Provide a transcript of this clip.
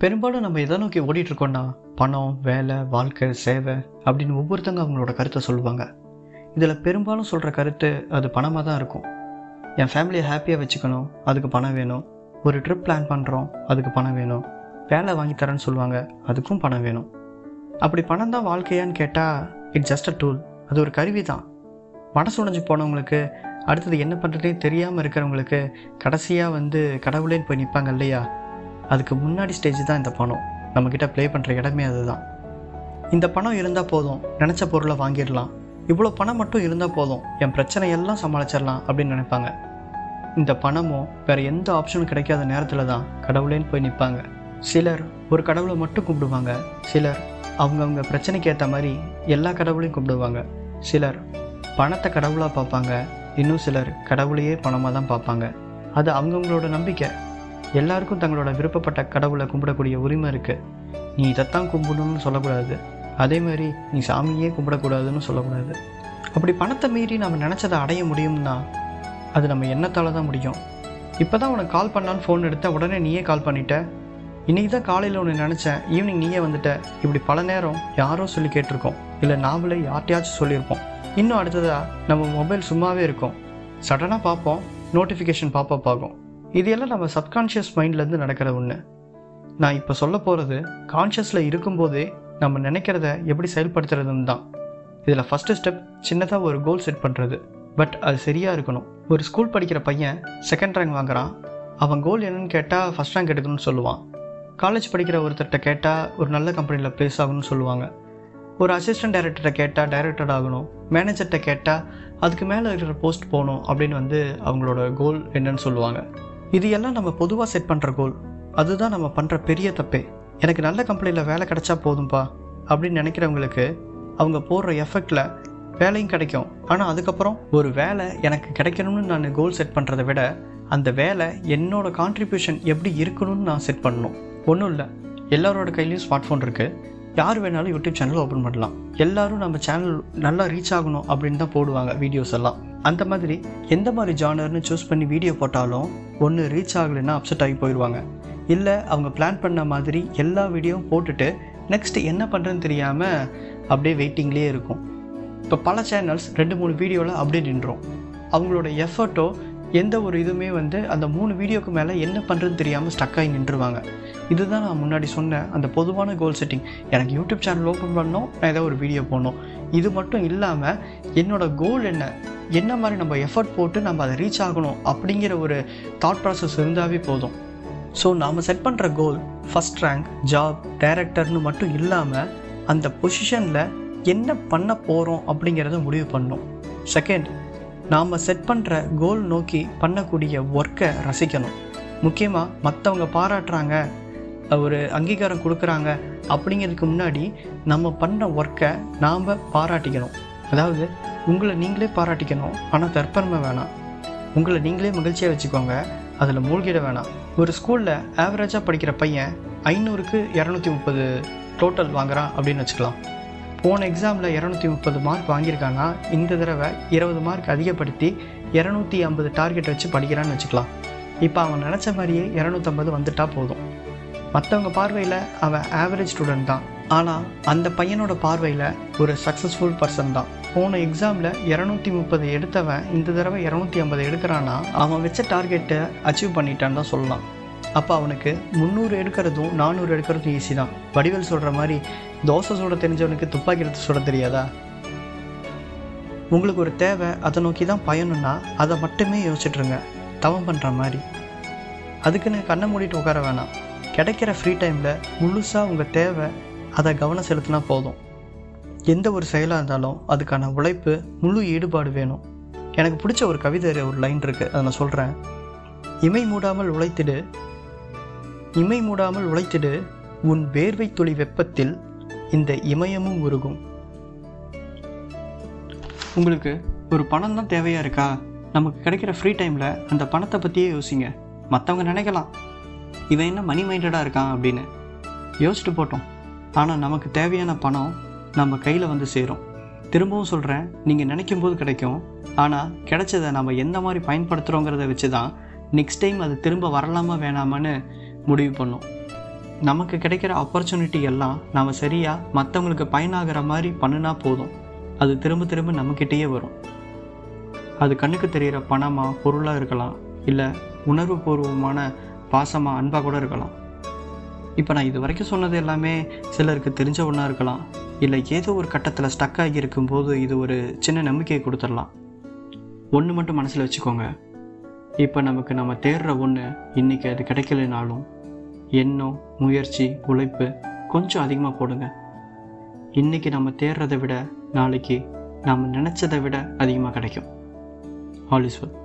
பெரும்பாலும் நம்ம எதை நோக்கி ஓடிட்டுருக்கோன்னா பணம் வேலை வாழ்க்கை சேவை அப்படின்னு ஒவ்வொருத்தங்க அவங்களோட கருத்தை சொல்லுவாங்க. இதில் பெரும்பாலும் சொல்கிற கருத்து அது பணமாக தான் இருக்கும். என் ஃபேமிலியை ஹாப்பியாக வச்சுக்கணும் அதுக்கு பணம் வேணும். ஒரு ட்ரிப் பிளான் பண்ணுறோம் அதுக்கு பணம் வேணும். வேலை வாங்கி தரேன்னு சொல்லுவாங்க அதுக்கும் பணம் வேணும். அப்படி பணம் தான் வாழ்க்கையான்னு கேட்டால் இட்ஸ் ஜஸ்ட் அ டூல் அது ஒரு கருவி தான். மனசு உடைஞ்சு போனவங்களுக்கு அடுத்தது என்ன பண்ணுறதே தெரியாமல் இருக்கிறவங்களுக்கு கடைசியாக வந்து கடவுளேன்னு போய் நிற்பாங்க இல்லையா? அதுக்கு முன்னாடி ஸ்டேஜ் தான் இந்த பணம். நம்மக்கிட்ட ப்ளே பண்ணுற இடமே அதுதான். இந்த பணம் இருந்தால் போதும். நினச்ச பொருளை வாங்கிடலாம். இவ்வளோ பணம் மட்டும் இருந்தால் போதும். என் பிரச்சனையெல்லாம் சமாளிச்சிடலாம் அப்படின்னு நினைப்பாங்க. இந்த பணமோ வேறு எந்த ஆப்ஷனும் கிடைக்காத நேரத்தில் தான் கடவுளேன்னு போய் நிற்பாங்க சிலர் ஒரு கடவுளை மட்டும் கும்பிடுவாங்க சிலர் அவங்கவுங்க பிரச்சனைக்கு ஏற்ற மாதிரி எல்லா கடவுளையும் கும்பிடுவாங்க சிலர் பணத்தை கடவுளாக பார்ப்பாங்க. இன்னும் சிலர் கடவுளையே பணமாக தான் பார்ப்பாங்க. அது அவங்கவுங்களோட நம்பிக்கை. எல்லாருக்கும் தங்களோட விருப்பப்பட்ட கடவுளை கும்பிடக்கூடிய உரிமை இருக்குது நீ இதைத்தான் கும்பிடணும்னு சொல்லக்கூடாது. அதே மாதிரி நீ சாமியே கும்பிடக்கூடாதுன்னு சொல்லக்கூடாது. அப்படி பணத்தை மீறி நம்ம நினச்சதை அடைய முடியும்னா அது நம்ம எண்ணத்தால் தான் முடியும். இப்போ தான் உனக்கு கால் பண்ணான்னு ஃபோன் எடுத்த உடனே நீயே கால் பண்ணிட்ட. இன்றைக்கி தான் காலையில் ஒன்று நினச்சேன் ஈவினிங் நீயே வந்துட்ட. இப்படி பல நேரம் யாரோ சொல்லி கேட்டிருக்கோம். இல்லை நாமளே யார்ட்டையாச்சும் சொல்லியிருப்போம். இன்னும் அடுத்ததாக நம்ம மொபைல் சும்மாவே இருக்கும். சடனாக பார்ப்போம் நோட்டிஃபிகேஷன் பாப்பப் ஆகும். எல்லாம் நம்ம சப்கான்ஷியஸ் மைண்ட்லேருந்து நடக்கிற ஒன்று நான் இப்போ சொல்ல போகிறது கான்ஷியஸில் இருக்கும்போதே நம்ம நினைக்கிறத எப்படி செயல்படுத்துறதுன்னு தான். இதில் ஃபஸ்ட்டு ஸ்டெப் சின்னதாக ஒரு கோல் செட் பண்ணுறது பட் அது சரியாக இருக்கணும். ஒரு ஸ்கூல் படிக்கிற பையன் செகண்ட் ரேங்க் வாங்குறான். அவன் கோல் என்னன்னு கேட்டால் ஃபஸ்ட் ரேங்க் எடுக்கணும்னு சொல்லுவான். காலேஜ் படிக்கிற ஒருத்தர்கிட்ட கேட்டால் ஒரு நல்ல கம்பெனியில் ப்ளேஸ் ஆகணும்னு சொல்லுவாங்க. ஒரு அசிஸ்டன்ட் டைரக்டர்கிட்ட கேட்டால் டைரக்டர் ஆகணும். மேனேஜர்கிட்ட கேட்டால் அதுக்கு மேலே இருக்கிற போஸ்ட் போகணும் அப்படின்னு வந்து அவங்களோட கோல் என்னன்னு சொல்லுவாங்க. இது எல்லாம் நம்ம பொதுவாக செட் பண்ணுற கோல் அதுதான் நம்ம பண்ணுற பெரிய தப்பே. எனக்கு நல்ல கம்பெனியில் வேலை கிடைச்சா போதும்பா அப்படின்னு நினைக்கிறவங்களுக்கு அவங்க போடுற எஃபெக்டில் வேலையும் கிடைக்கும். ஆனால் அதுக்கப்புறம் ஒரு வேலை எனக்கு கிடைக்கணும்னு நான் கோல் செட் பண்ணுறதை விட அந்த வேலை என்னோட கான்ட்ரிபியூஷன் எப்படி இருக்கணும்னு நான் செட் பண்ணணும். ஒன்றும் இல்லை. எல்லாரோட கையிலையும் ஸ்மார்ட் ஃபோன் இருக்குது யார் வேணாலும் யூடியூப் சேனல் ஓப்பன் பண்ணலாம். எல்லோரும் நம்ம சேனல் நல்லா ரீச் ஆகணும் அப்படின்னு தான் போடுவாங்க வீடியோஸ் எல்லாம். அந்த மாதிரி எந்த மாதிரி ஜானர்னு சூஸ் பண்ணி வீடியோ போட்டாலும் ஒன்று ரீச் ஆகலைன்னா அப்செட் ஆகி போயிடுவாங்க. இல்லை அவங்க பிளான் பண்ண மாதிரி எல்லா வீடியோவும் போட்டுட்டு நெக்ஸ்ட் என்ன பண்ணுறதுன்னு தெரியாமல் அப்படியே வெயிட்டிங்லேயே இருக்கும். இப்போ பல சேனல்ஸ் ரெண்டு மூணு வீடியோவில் அப்படியே நின்றோம் அவங்களோட எஃபர்ட்டோ எந்த ஒரு இதுவுமே வந்து அந்த மூணு வீடியோக்கு மேலே என்ன பண்ணுறதுன்னு தெரியாமல் ஸ்டக் ஆகி நின்றுவாங்க இதுதான் நான் முன்னாடி சொன்ன அந்த பொதுவான கோல் செட்டிங் எனக்கு யூடியூப் சேனல் ஓப்பன் பண்ணணும் நான் ஏதோ ஒரு வீடியோ போடணும். இது மட்டும் இல்லாமல் என்னோடய கோல் என்ன? என்ன மாதிரி நம்ம எஃபர்ட் போட்டு நம்ம அதை ரீச் ஆகணும் அப்படிங்கிற ஒரு தாட் ப்ராசஸ் இருந்தாவே போதும். ஸோ நாம் செட் பண்ணுற கோல் ஃபஸ்ட் ரேங்க் ஜாப் டைரக்டர்னு மட்டும் இல்லாமல் அந்த பொசிஷனில் என்ன பண்ண போகிறோம் அப்படிங்கிறத முடிவு பண்ணணும். செகண்ட் நாம் செட் பண்ணுற கோல் நோக்கி பண்ணக்கூடிய ஒர்க்கை ரசிக்கணும். முக்கியமாக மற்றவங்க பாராட்டுறாங்க ஒரு அங்கீகாரம் கொடுக்குறாங்க அப்படிங்கிறதுக்கு முன்னாடி நம்ம பண்ண ஒர்க்கை நாம் பாராட்டிக்கணும். அதாவது உங்களை நீங்களே பாராட்டிக்கணும் ஆனால் தற்பெருமை வேணாம். உங்களை நீங்களே மகிழ்ச்சியாக வச்சுக்கோங்க அதில் மூழ்கிட வேணாம். ஒரு ஸ்கூலில் ஆவரேஜாக படிக்கிற பையன் ஐநூறுக்கு இரநூத்தி முப்பது டோட்டல் வாங்குறான் அப்படின்னு வச்சுக்கலாம். போன எக்ஸாமில் இரநூத்தி முப்பது மார்க் வாங்கியிருக்காங்கன்னா இந்த தடவை இருபது மார்க் அதிகப்படுத்தி இரநூத்தி ஐம்பது டார்கெட் வச்சு படிக்கிறான்னு வச்சுக்கலாம். இப்போ அவன் நினச்ச மாதிரியே இரநூத்தம்பது வந்துட்டா போதும். மற்றவங்க பார்வையில் அவன் ஆவரேஜ் ஸ்டூடெண்ட் தான். ஆனால் அந்த பையனோட பார்வையில் ஒரு சக்ஸஸ்ஃபுல் பர்சன் தான். போன எக்ஸாமில் இரநூத்தி முப்பது எடுத்தவன் இந்த தடவை இரநூத்தி ஐம்பது எடுக்கிறான்னா அவன் வச்ச டார்கெட்டை அச்சீவ் பண்ணிட்டான்னு தான் சொல்லலாம். அப்போ அவனுக்கு முந்நூறு எடுக்கிறதும் நானூறு எடுக்கிறதும் ஈஸி தான். வடிவேல் சொல்கிற மாதிரி தோசை சுட தெரிஞ்சவனுக்கு துப்பாக்கி எடுத்து சுட தெரியாதா? உங்களுக்கு ஒரு தேவை அதை நோக்கி தான் பயணம்னா அதை மட்டுமே யோசிச்சுட்ருங்க. தவம் பண்ணுற மாதிரி. அதுக்குன்னு கண்ணை மூடிட்டு உட்கார வேணாம். கிடைக்கிற ஃப்ரீ டைமில் முழுசாக உங்கள் தேவை அதை கவனம் செலுத்தினா போதும். எந்த ஒரு செயலாக இருந்தாலும் அதுக்கான உழைப்பு முழு ஈடுபாடு வேணும். எனக்கு பிடிச்ச ஒரு கவிதை ஒரு லைன் இருக்குது அதை நான் சொல்கிறேன் இமை மூடாமல் உழைத்திடு. இமை மூடாமல் உழைத்திடு உன் வேர்வை துளி வெப்பத்தில் இந்த இமயமும் உருகும். உங்களுக்கு ஒரு பணம் தான் தேவையா இருக்கா? நமக்கு கிடைக்கிற ஃப்ரீ டைமில் அந்த பணத்தை பற்றியே யோசிங்க. மற்றவங்க நினைக்கலாம். இவன் என்ன மணி மைண்டடாக இருக்கான் அப்படின்னு. யோசிச்சுட்டு போட்டோம். ஆனால் நமக்கு தேவையான பணம் நம்ம கையில் வந்து சேரும். திரும்பவும் சொல்கிறேன் நீங்கள் நினைக்கும் போது கிடைக்கும். ஆனால் கிடைச்சதை நம்ம எந்த மாதிரி பயன்படுத்துகிறோங்கிறத வச்சு தான் நெக்ஸ்ட் டைம் அது திரும்ப வரலாமா வேணாமான்னு முடிவு பண்ணும். நமக்கு கிடைக்கிற ஆப்பர்ச்சுனிட்டி எல்லாம் நாம் சரியாக மற்றவங்களுக்கு பயனாகிற மாதிரி பண்ணினா போதும். அது திரும்ப திரும்ப நம்மக்கிட்டேயே வரும். அது கண்ணுக்கு தெரிகிற பணமாக பொருளாக இருக்கலாம். இல்லை உணர்வுபூர்வமான பாசமாக அன்பாக கூட இருக்கலாம். இப்போ நான் இது வரைக்கும் சொன்னது எல்லாமே சிலருக்கு தெரிஞ்ச ஒன்றா இருக்கலாம். இல்லை ஏதோ ஒரு கட்டத்தில் ஸ்டக் ஆகி இருக்கும்போது இது ஒரு சின்ன நம்பிக்கையை கொடுத்துடலாம். ஒன்று மட்டும் மனசில் வச்சுக்கோங்க. இப்போ நமக்கு நம்ம தேடுற ஒன்று இன்றைக்கி அது கிடைக்கலனாலும் எண்ணம் முயற்சி உழைப்பு கொஞ்சம் அதிகமாக போடுங்க. இன்றைக்கி நம்ம தேடுறதை விட நாளைக்கு நாம் நினச்சதை விட அதிகமாக கிடைக்கும். All is well.